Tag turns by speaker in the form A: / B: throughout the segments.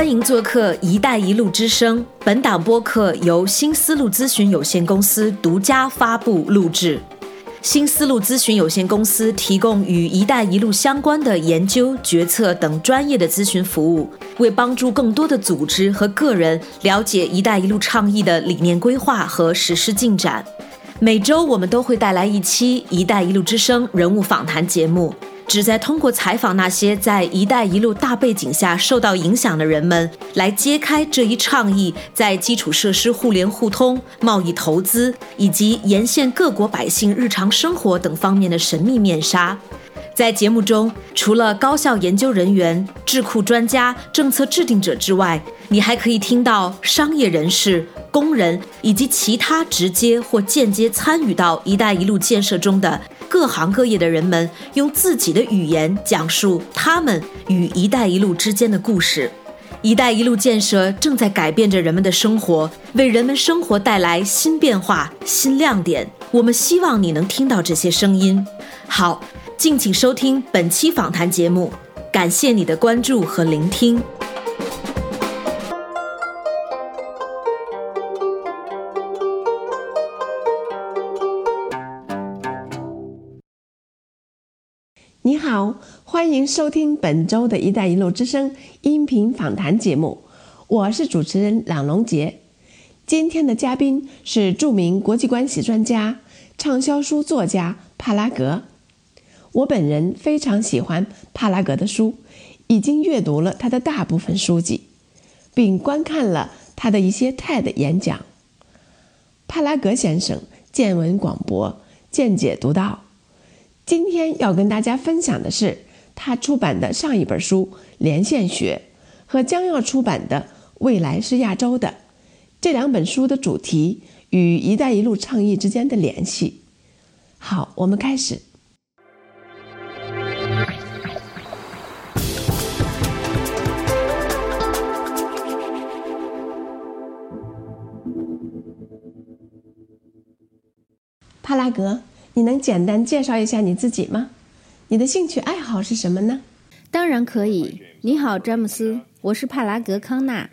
A: 欢迎做客“一带一路”之声。本档播客由新思路咨询有限公司独家发布录制。新思路咨询有限公司提供与“一带一路”相关的研究、决策等专业的咨询服务，为帮助更多的组织和个人了解“一带一路”倡议的理念规划和实施进展。每周我们都会带来一期“一带一路”之声人物访谈节目。旨在通过采访那些在“一带一路”大背景下受到影响的人们，来揭开这一倡议在基础设施互联互通、贸易投资以及沿线各国百姓日常生活等方面的神秘面纱。在节目中，除了高校研究人员、智库专家、政策制定者之外，你还可以听到商业人士。工人以及其他直接或间接参与到“一带一路”建设中的各行各业的人们，用自己的语言讲述他们与“一带一路”之间的故事。“一带一路”建设正在改变着人们的生活，为人们生活带来新变化、新亮点。我们希望你能听到这些声音。好，敬请收听本期访谈节目，感谢你的关注和聆听。
B: 你好，欢迎收听本周的一带一路之声音频访谈节目，我是主持人朗龙杰。今天的嘉宾是著名国际关系专家、畅销书作家帕拉格。我本人非常喜欢帕拉格的书，已经阅读了他的大部分书籍，并观看了他的一些 TED 演讲。帕拉格先生见闻广博，见解独到。今天要跟大家分享的是他出版的上一本书《连线学》和将要出版的《未来是亚洲的》这两本书的主题与“一带一路”倡议之间的联系。好，我们开始。帕拉格。你能简单介绍一下你自己吗？你的兴趣爱好是什么呢？
C: 当然可以。你好，詹姆斯，我是帕拉格康纳，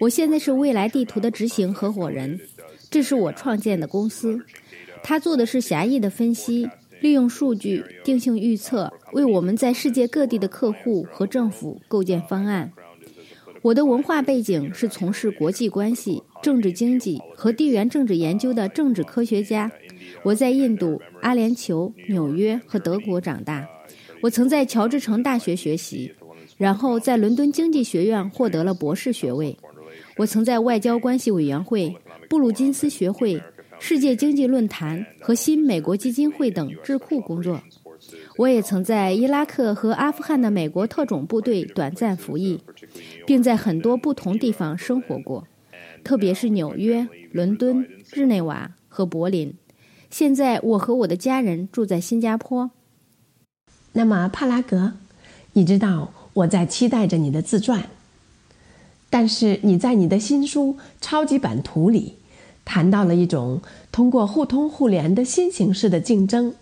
C: 我现在是未来地图的执行合伙人，这是我创建的公司。他做的是狭义的分析，利用数据定性预测，为我们在世界各地的客户和政府构建方案。我的文化背景是从事国际关系、政治经济和地缘政治研究的政治科学家。我在印度、阿联酋、纽约和德国长大。我曾在乔治城大学学习，然后在伦敦经济学院获得了博士学位。我曾在外交关系委员会、布鲁金斯学会、世界经济论坛和新美国基金会等智库工作。我也曾在伊拉克和阿富汗的美国特种部队短暂服役，并在很多不同地方生活过，特别是纽约、伦敦、日内瓦和柏林。现在我和我的家人住在新加坡。
B: 那么帕拉格，你知道我在期待着你的自传。但是你在你的新书《超级版图》里，谈到了一种通过互通互联的新形式的竞争，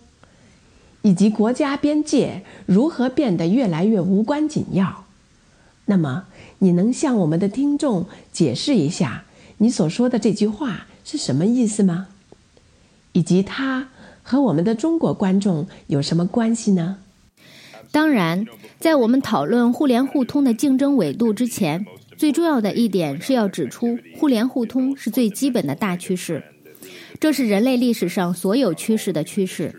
B: 以及国家边界如何变得越来越无关紧要。那么你能向我们的听众解释一下你所说的这句话是什么意思吗？以及它和我们的中国观众有什么关系呢？
C: 当然，在我们讨论互联互通的竞争纬度之前，最重要的一点是要指出，互联互通是最基本的大趋势，这是人类历史上所有趋势的趋势。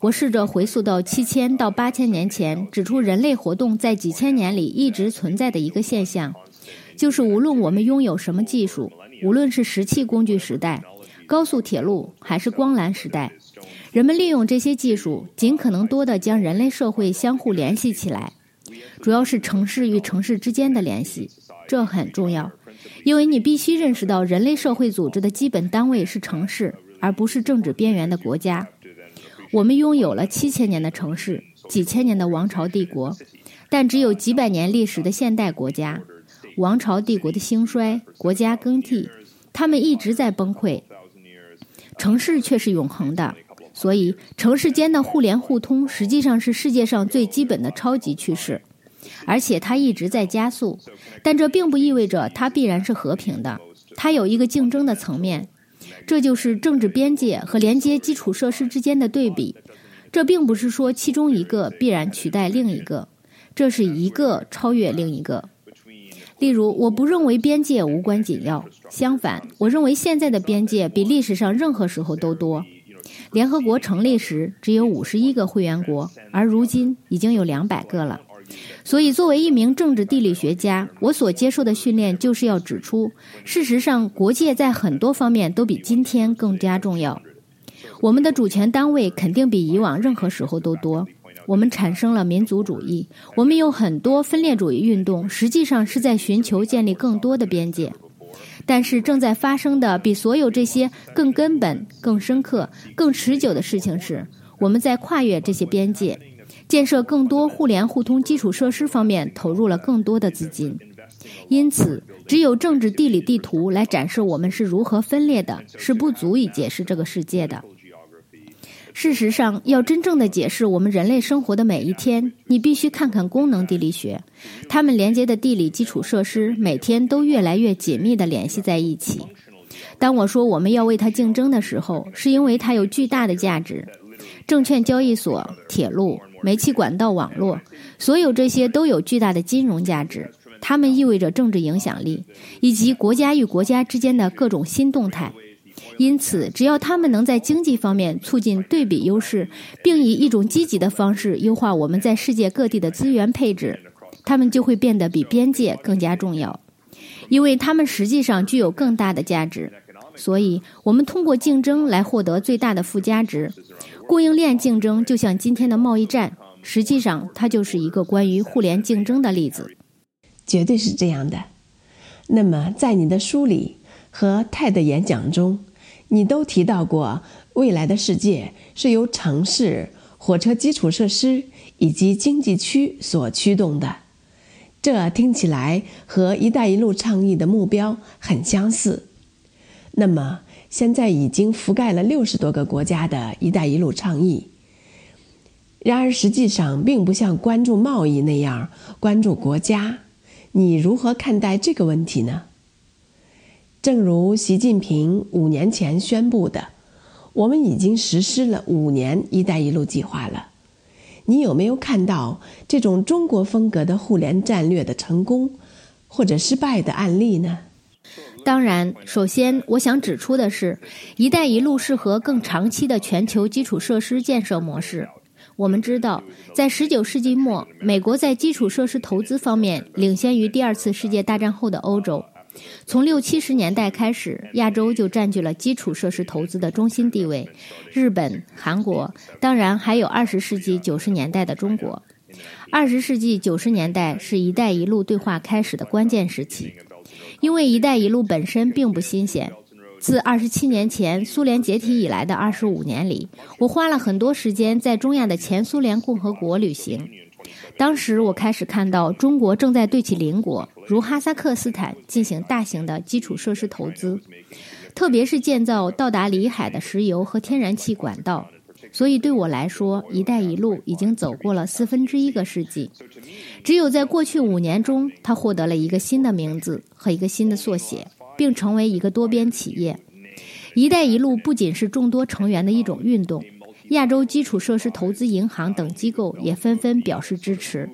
C: 我试着回溯到七千到八千年前，指出人类活动在几千年里一直存在的一个现象，就是无论我们拥有什么技术，无论是石器工具时代。高速铁路还是光缆时代，人们利用这些技术，尽可能多的将人类社会相互联系起来，主要是城市与城市之间的联系，这很重要，因为你必须认识到，人类社会组织的基本单位是城市，而不是政治边缘的国家。我们拥有了七千年的城市，几千年的王朝帝国，但只有几百年历史的现代国家。王朝帝国的兴衰，国家更替，他们一直在崩溃。城市却是永恒的，所以城市间的互联互通实际上是世界上最基本的超级趋势。而且它一直在加速。但这并不意味着它必然是和平的，它有一个竞争的层面，这就是政治边界和连接基础设施之间的对比。这并不是说其中一个必然取代另一个，这是一个超越另一个。例如，我不认为边界无关紧要，相反，我认为现在的边界比历史上任何时候都多。联合国成立时只有五十一个会员国，而如今已经有两百个了。所以，作为一名政治地理学家，我所接受的训练就是要指出，事实上，国界在很多方面都比今天更加重要。我们的主权单位肯定比以往任何时候都多。我们产生了民族主义，我们有很多分裂主义运动，实际上是在寻求建立更多的边界。但是正在发生的比所有这些更根本、更深刻、更持久的事情是，我们在跨越这些边界，建设更多互联互通基础设施方面投入了更多的资金。因此，只有政治地理地图来展示我们是如何分裂的，是不足以解释这个世界的。事实上，要真正的解释我们人类生活的每一天，你必须看看功能地理学。它们连接的地理基础设施每天都越来越紧密地联系在一起。当我说我们要为它竞争的时候，是因为它有巨大的价值。证券交易所、铁路、煤气管道网络，所有这些都有巨大的金融价值。它们意味着政治影响力，以及国家与国家之间的各种新动态。因此，只要他们能在经济方面促进对比优势，并以一种积极的方式优化我们在世界各地的资源配置，他们就会变得比边界更加重要，因为他们实际上具有更大的价值。所以，我们通过竞争来获得最大的附加值。供应链竞争就像今天的贸易战，实际上它就是一个关于互联竞争的例子。
B: 绝对是这样的。那么，在你的书里和泰的演讲中。你都提到过，未来的世界是由城市、火车基础设施以及经济区所驱动的，这听起来和“一带一路”倡议的目标很相似。那么，现在已经覆盖了六十多个国家的一带一路倡议，然而实际上并不像关注贸易那样关注国家。你如何看待这个问题呢？正如习近平五年前宣布的，我们已经实施了五年“一带一路”计划了。你有没有看到这种中国风格的互联战略的成功或者失败的案例呢？
C: 当然，首先我想指出的是，“一带一路”适合更长期的全球基础设施建设模式。我们知道，在十九世纪末，美国在基础设施投资方面领先于第二次世界大战后的欧洲。从六七十年代开始，亚洲就占据了基础设施投资的中心地位。日本、韩国，当然还有二十世纪九十年代的中国。二十世纪九十年代是一带一路对话开始的关键时期，因为一带一路本身并不新鲜。自二十七年前苏联解体以来的二十五年里，我花了很多时间在中亚的前苏联共和国旅行。当时我开始看到中国正在对其邻国，如哈萨克斯坦进行大型的基础设施投资，特别是建造到达里海的石油和天然气管道。所以对我来说，“一带一路”已经走过了四分之一个世纪。只有在过去五年中，它获得了一个新的名字和一个新的缩写，并成为一个多边企业。“一带一路”不仅是众多成员的一种运动。亚洲基础设施投资银行等机构也纷纷表示支持。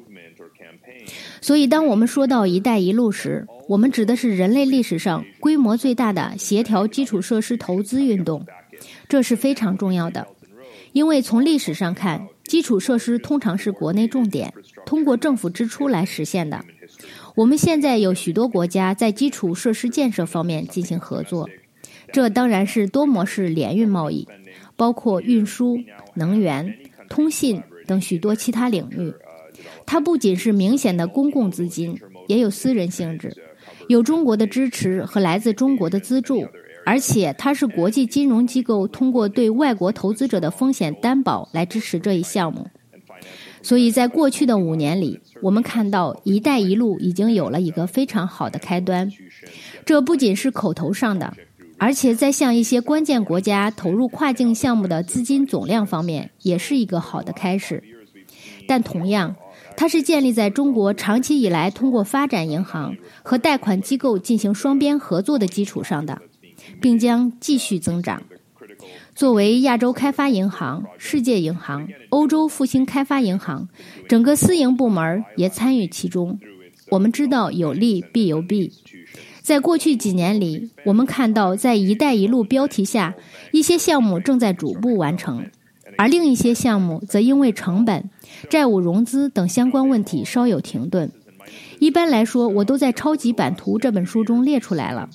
C: 所以，当我们说到“一带一路”时，我们指的是人类历史上规模最大的协调基础设施投资运动。这是非常重要的，因为从历史上看，基础设施通常是国内重点，通过政府支出来实现的。我们现在有许多国家在基础设施建设方面进行合作，这当然是多模式联运贸易。包括运输、能源、通信等许多其他领域，它不仅是明显的公共资金，也有私人性质，有中国的支持和来自中国的资助，而且它是国际金融机构通过对外国投资者的风险担保来支持这一项目。所以在过去的五年里，我们看到“一带一路”已经有了一个非常好的开端，这不仅是口头上的。而且在向一些关键国家投入跨境项目的资金总量方面，也是一个好的开始。但同样，它是建立在中国长期以来通过发展银行和贷款机构进行双边合作的基础上的，并将继续增长。作为亚洲开发银行、世界银行、欧洲复兴开发银行，整个私营部门也参与其中。我们知道有利必有弊。在过去几年里，我们看到在“一带一路”标题下，一些项目正在逐步完成，而另一些项目则因为成本。债务融资等相关问题稍有停顿。一般来说，我都在《超级版图》这本书中列出来了。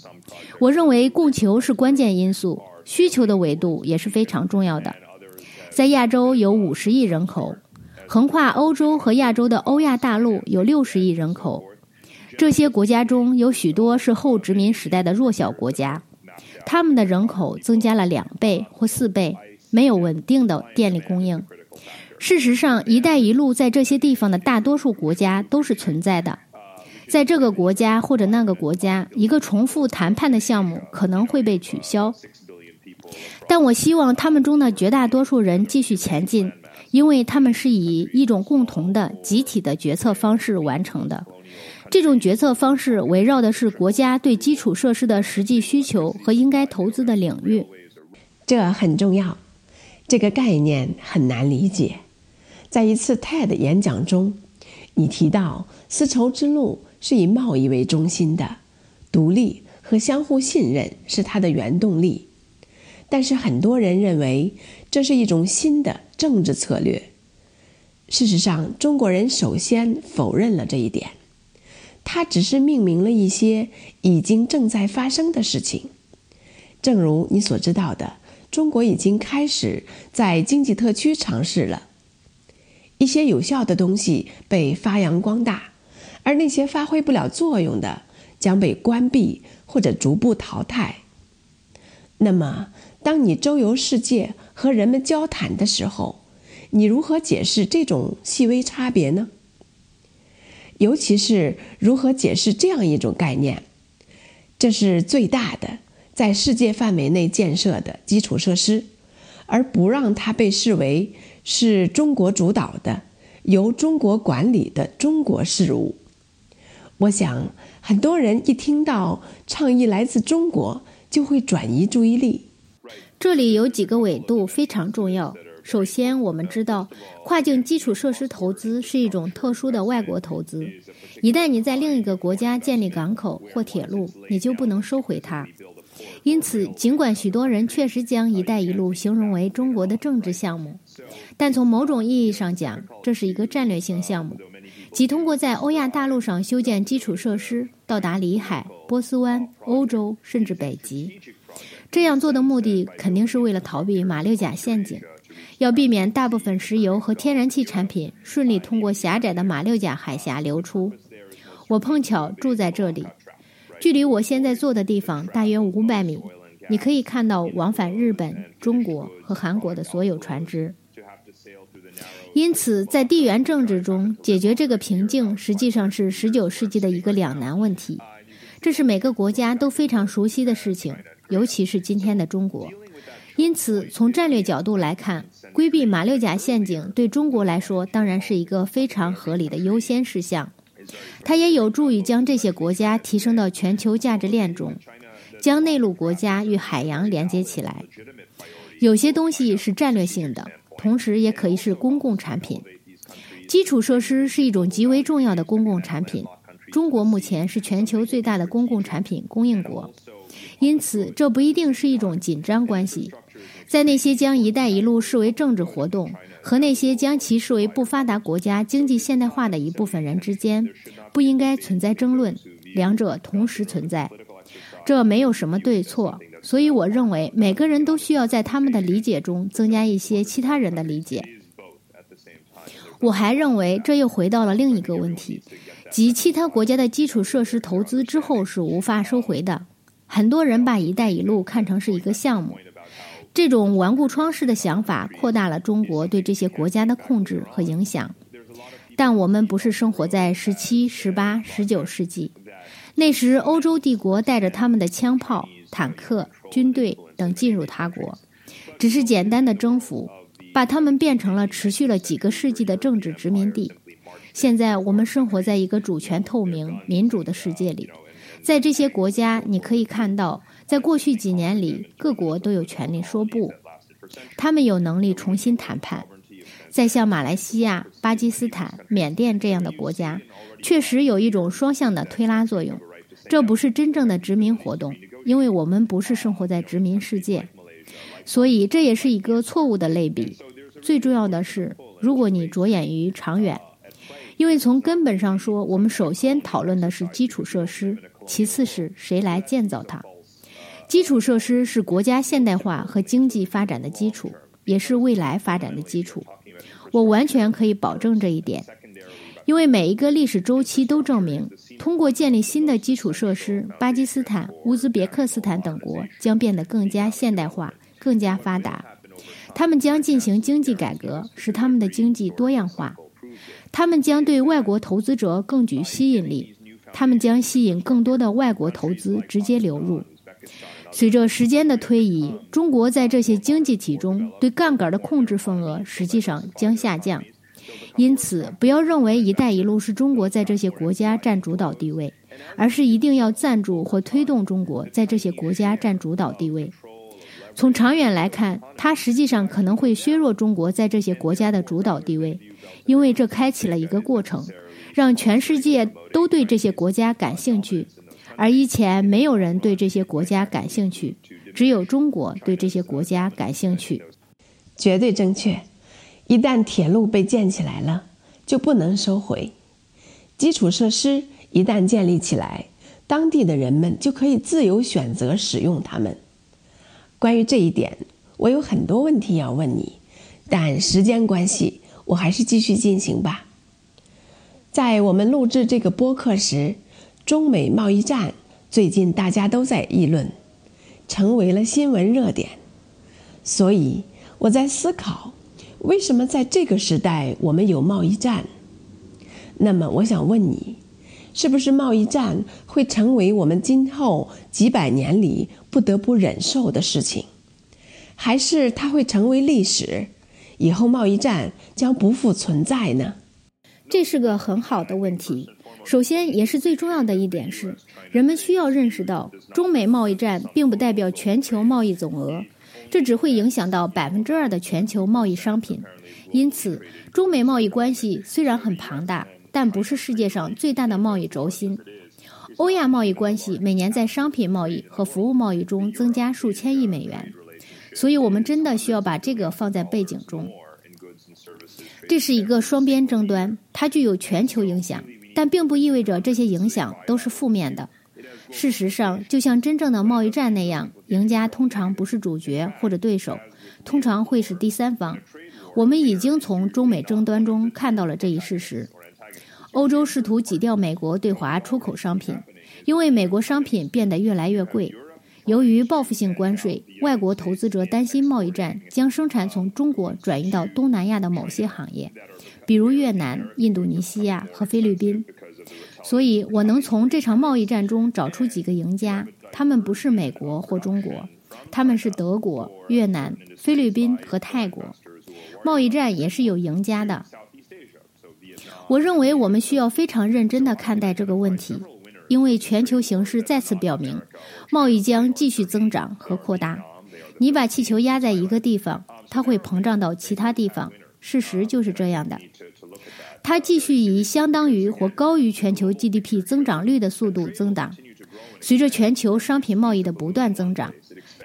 C: 我认为供求是关键因素，需求的维度也是非常重要的。在亚洲有五十亿人口，横跨欧洲和亚洲的欧亚大陆有六十亿人口。这些国家中有许多是后殖民时代的弱小国家，他们的人口增加了两倍或四倍，没有稳定的电力供应。事实上，“一带一路”在这些地方的大多数国家都是存在的。在这个国家或者那个国家，一个重复谈判的项目可能会被取消。但我希望他们中的绝大多数人继续前进，因为他们是以一种共同的集体的决策方式完成的。这种决策方式围绕的是国家对基础设施的实际需求和应该投资的领域。
B: 这很重要。这个概念很难理解。在一次 TED 演讲中，你提到丝绸之路是以贸易为中心的，独立和相互信任是它的原动力。但是很多人认为这是一种新的政治策略。事实上，中国人首先否认了这一点。它只是命名了一些已经正在发生的事情。正如你所知道的，中国已经开始在经济特区尝试了。一些有效的东西被发扬光大，而那些发挥不了作用的将被关闭或者逐步淘汰。那么，当你周游世界和人们交谈的时候，你如何解释这种细微差别呢？尤其是如何解释这样一种概念：这是最大的在世界范围内建设的基础设施，而不让它被视为。是中国主导的、由中国管理的中国事务。我想，很多人一听到倡议来自中国，就会转移注意力。
C: 这里有几个维度非常重要。首先，我们知道，跨境基础设施投资是一种特殊的外国投资。一旦你在另一个国家建立港口或铁路，你就不能收回它。因此，尽管许多人确实将“一带一路”形容为中国的政治项目，但从某种意义上讲，这是一个战略性项目，即通过在欧亚大陆上修建基础设施，到达里海、波斯湾、欧洲甚至北极。这样做的目的肯定是为了逃避马六甲陷阱，要避免大部分石油和天然气产品顺利通过狭窄的马六甲海峡流出。我碰巧住在这里。距离我现在坐的地方大约五百米，你可以看到往返日本、中国和韩国的所有船只。因此，在地缘政治中解决这个瓶颈，实际上是19世纪的一个两难问题。这是每个国家都非常熟悉的事情，尤其是今天的中国。因此，从战略角度来看，规避马六甲陷阱对中国来说当然是一个非常合理的优先事项。它也有助于将这些国家提升到全球价值链中，将内陆国家与海洋连接起来。有些东西是战略性的，同时也可以是公共产品。基础设施是一种极为重要的公共产品。中国目前是全球最大的公共产品供应国，因此这不一定是一种紧张关系。在那些将“一带一路”视为政治活动。和那些将其视为不发达国家经济现代化的一部分人之间，不应该存在争论，两者同时存在，这没有什么对错。所以，我认为每个人都需要在他们的理解中增加一些其他人的理解。我还认为，这又回到了另一个问题，即其他国家的基础设施投资之后是无法收回的。很多人把“一带一路”看成是一个项目。这种顽固创世的想法扩大了中国对这些国家的控制和影响，但我们不是生活在十七、十八、十九世纪，那时欧洲帝国带着他们的枪炮、坦克、军队等进入他国，只是简单的征服，把他们变成了持续了几个世纪的政治殖民地。现在我们生活在一个主权透明、民主的世界里，在这些国家，你可以看到，在过去几年里，各国都有权利说不，他们有能力重新谈判。在像马来西亚、巴基斯坦、缅甸这样的国家，确实有一种双向的推拉作用。这不是真正的殖民活动，因为我们不是生活在殖民世界，所以这也是一个错误的类比。最重要的是，如果你着眼于长远，因为从根本上说，我们首先讨论的是基础设施，其次是谁来建造它。基础设施是国家现代化和经济发展的基础，也是未来发展的基础。我完全可以保证这一点，因为每一个历史周期都证明，通过建立新的基础设施，巴基斯坦、乌兹别克斯坦等国将变得更加现代化、更加发达。他们将进行经济改革，使他们的经济多样化。他们将对外国投资者更具吸引力，他们将吸引更多的外国投资直接流入。随着时间的推移，中国在这些经济体中对杠杆的控制份额实际上将下降。因此，不要认为“一带一路”是中国在这些国家占主导地位，而是一定要赞助或推动中国在这些国家占主导地位。从长远来看，它实际上可能会削弱中国在这些国家的主导地位，因为这开启了一个过程，让全世界都对这些国家感兴趣。而以前没有人对这些国家感兴趣，只有中国对这些国家感兴趣。
B: 绝对正确。一旦铁路被建起来了，就不能收回。基础设施一旦建立起来，当地的人们就可以自由选择使用它们。关于这一点，我有很多问题要问你，但时间关系，我还是继续进行吧。在我们录制这个播客时。中美贸易战最近大家都在议论，成为了新闻热点。所以我在思考，为什么在这个时代我们有贸易战？那么我想问你，是不是贸易战会成为我们今后几百年里不得不忍受的事情，还是它会成为历史，以后贸易战将不复存在呢？
C: 这是个很好的问题。首先，也是最重要的一点是，人们需要认识到，中美贸易战并不代表全球贸易总额，这只会影响到百分之二的全球贸易商品。因此，中美贸易关系虽然很庞大，但不是世界上最大的贸易轴心。欧亚贸易关系每年在商品贸易和服务贸易中增加数千亿美元，所以我们真的需要把这个放在背景中。这是一个双边争端，它具有全球影响。但并不意味着这些影响都是负面的。事实上，就像真正的贸易战那样，赢家通常不是主角或者对手，通常会是第三方。我们已经从中美争端中看到了这一事实。欧洲试图挤掉美国对华出口商品，因为美国商品变得越来越贵。由于报复性关税，外国投资者担心贸易战将生产从中国转移到东南亚的某些行业。比如越南、印度尼西亚和菲律宾，所以我能从这场贸易战中找出几个赢家。他们不是美国或中国，他们是德国、越南、菲律宾和泰国。贸易战也是有赢家的。我认为我们需要非常认真地看待这个问题，因为全球形势再次表明，贸易将继续增长和扩大。你把气球压在一个地方，它会膨胀到其他地方。事实就是这样的，它继续以相当于或高于全球 GDP 增长率的速度增长。随着全球商品贸易的不断增长，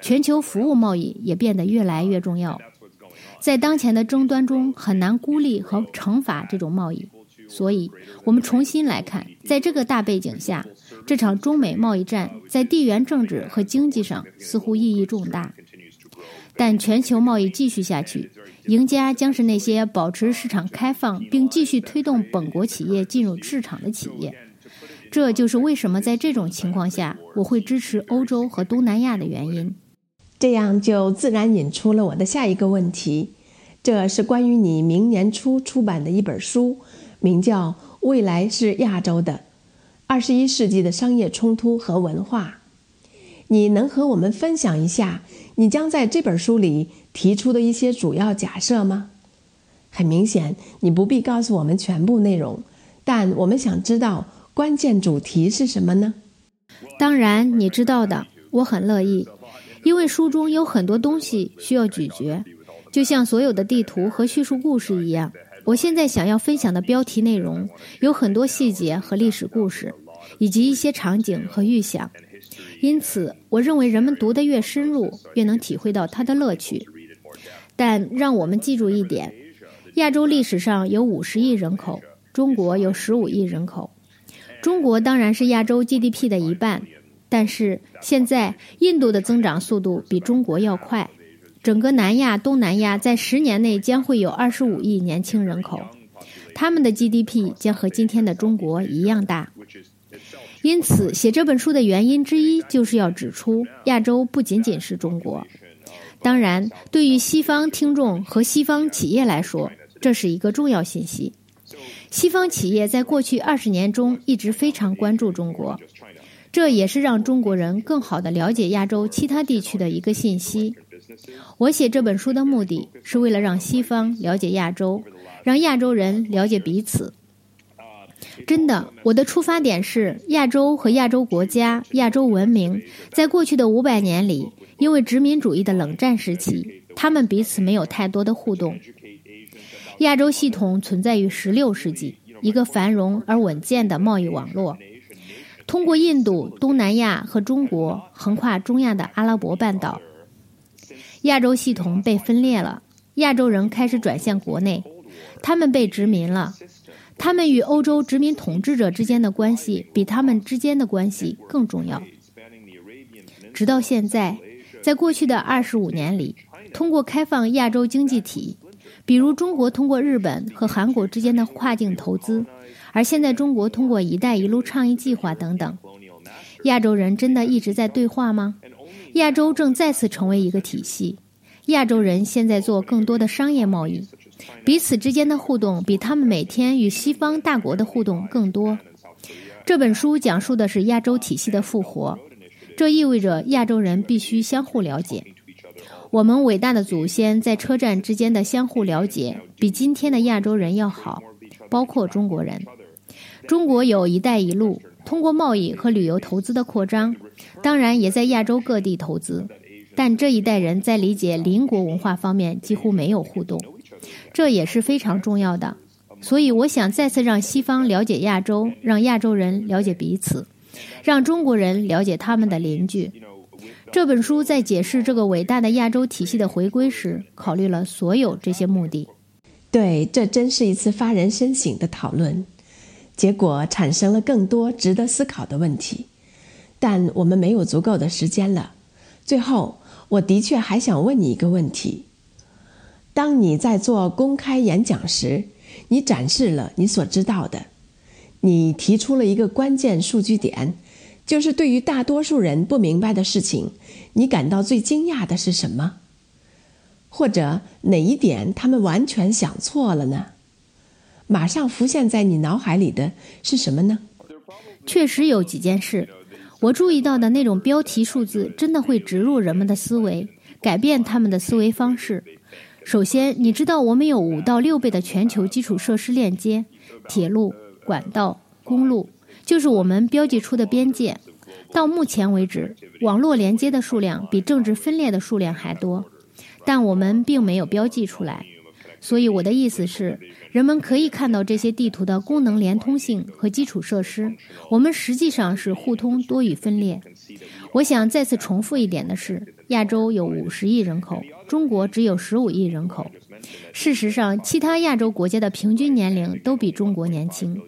C: 全球服务贸易也变得越来越重要。在当前的争端中，很难孤立和惩罚这种贸易。所以，我们重新来看，在这个大背景下，这场中美贸易战在地缘政治和经济上似乎意义重大。但全球贸易继续下去。赢家将是那些保持市场开放并继续推动本国企业进入市场的企业。这就是为什么在这种情况下我会支持欧洲和东南亚的原因。
B: 这样就自然引出了我的下一个问题，这是关于你明年初出版的一本书，名叫《未来是亚洲的：二十一世纪的商业冲突和文化》。你能和我们分享一下你将在这本书里？提出的一些主要假设吗？很明显，你不必告诉我们全部内容，但我们想知道关键主题是什么呢？
C: 当然，你知道的，我很乐意，因为书中有很多东西需要咀嚼，就像所有的地图和叙述故事一样。我现在想要分享的标题内容有很多细节和历史故事，以及一些场景和预想。因此，我认为人们读得越深入，越能体会到它的乐趣。但让我们记住一点：亚洲历史上有五十亿人口，中国有十五亿人口。中国当然是亚洲 GDP 的一半，但是现在印度的增长速度比中国要快。整个南亚、东南亚在十年内将会有二十五亿年轻人口，他们的 GDP 将和今天的中国一样大。因此，写这本书的原因之一就是要指出，亚洲不仅仅是中国。当然，对于西方听众和西方企业来说，这是一个重要信息。西方企业在过去二十年中一直非常关注中国，这也是让中国人更好地了解亚洲其他地区的一个信息。我写这本书的目的是为了让西方了解亚洲，让亚洲人了解彼此。真的，我的出发点是亚洲和亚洲国家、亚洲文明，在过去的五百年里，因为殖民主义的冷战时期，他们彼此没有太多的互动。亚洲系统存在于十六世纪，一个繁荣而稳健的贸易网络，通过印度、东南亚和中国，横跨中亚的阿拉伯半岛。亚洲系统被分裂了，亚洲人开始转向国内，他们被殖民了。他们与欧洲殖民统治者之间的关系比他们之间的关系更重要。直到现在，在过去的二十五年里，通过开放亚洲经济体，比如中国通过日本和韩国之间的跨境投资，而现在中国通过“一带一路”倡议计划等等，亚洲人真的一直在对话吗？亚洲正再次成为一个体系，亚洲人现在做更多的商业贸易。彼此之间的互动比他们每天与西方大国的互动更多。这本书讲述的是亚洲体系的复活，这意味着亚洲人必须相互了解。我们伟大的祖先在车站之间的相互了解，比今天的亚洲人要好，包括中国人。中国有一带一路，通过贸易和旅游投资的扩张，当然也在亚洲各地投资，但这一代人在理解邻国文化方面几乎没有互动。这也是非常重要的，所以我想再次让西方了解亚洲，让亚洲人了解彼此，让中国人了解他们的邻居。这本书在解释这个伟大的亚洲体系的回归时，考虑了所有这些目的。
B: 对，这真是一次发人深省的讨论，结果产生了更多值得思考的问题。但我们没有足够的时间了。最后，我的确还想问你一个问题。当你在做公开演讲时，你展示了你所知道的，你提出了一个关键数据点，就是对于大多数人不明白的事情，你感到最惊讶的是什么？或者哪一点他们完全想错了呢？马上浮现在你脑海里的是什么呢？
C: 确实有几件事，我注意到的那种标题数字真的会植入人们的思维，改变他们的思维方式。首先，你知道我们有五到六倍的全球基础设施链接，铁路、管道、公路，就是我们标记出的边界。到目前为止，网络连接的数量比政治分裂的数量还多，但我们并没有标记出来。所以我的意思是，人们可以看到这些地图的功能连通性和基础设施。我们实际上是互通多与分裂。我想再次重复一点的是，亚洲有五十亿人口，中国只有十五亿人口。事实上，其他亚洲国家的平均年龄都比中国年轻，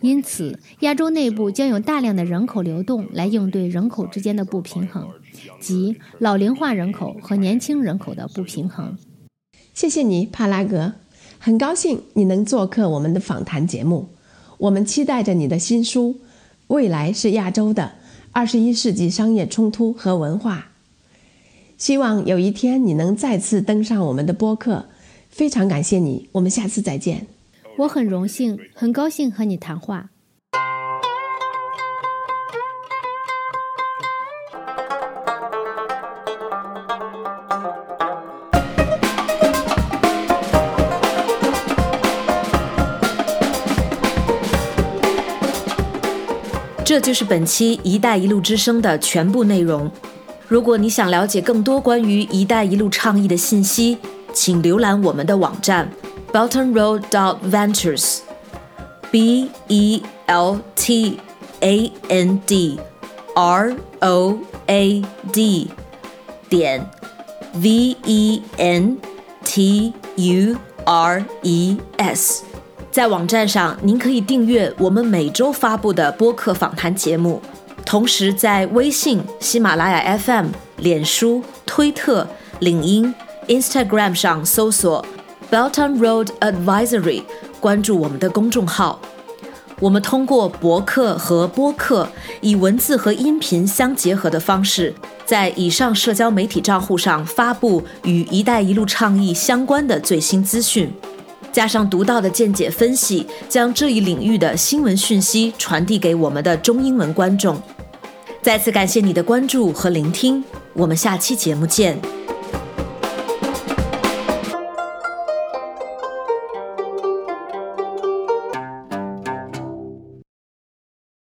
C: 因此亚洲内部将有大量的人口流动来应对人口之间的不平衡，即老龄化人口和年轻人口的不平衡。
B: 谢谢你，帕拉格，很高兴你能做客我们的访谈节目。我们期待着你的新书《未来是亚洲的》。二十一世纪商业冲突和文化，希望有一天你能再次登上我们的播客。非常感谢你，我们下次再见。
C: 我很荣幸，很高兴和你谈话。
A: 这就是本期“一带一路”之声的全部内容。如果你想了解更多关于“一带一路”倡议的信息，请浏览我们的网站 Belton Road dot Ventures。B E L T A N D R O A D 点 V E N T U R E S，在网站上您可以订阅我们每周发布的播客访谈节目，同时在微信、喜马拉雅 FM、脸书、推特、领英、Instagram 上搜索 Belton Road Advisory，关注我们的公众号。我们通过博客和播客，以文字和音频相结合的方式，在以上社交媒体账户上发布与“一带一路”倡议相关的最新资讯，加上独到的见解分析，将这一领域的新闻讯息传递给我们的中英文观众。再次感谢你的关注和聆听，我们下期节目见。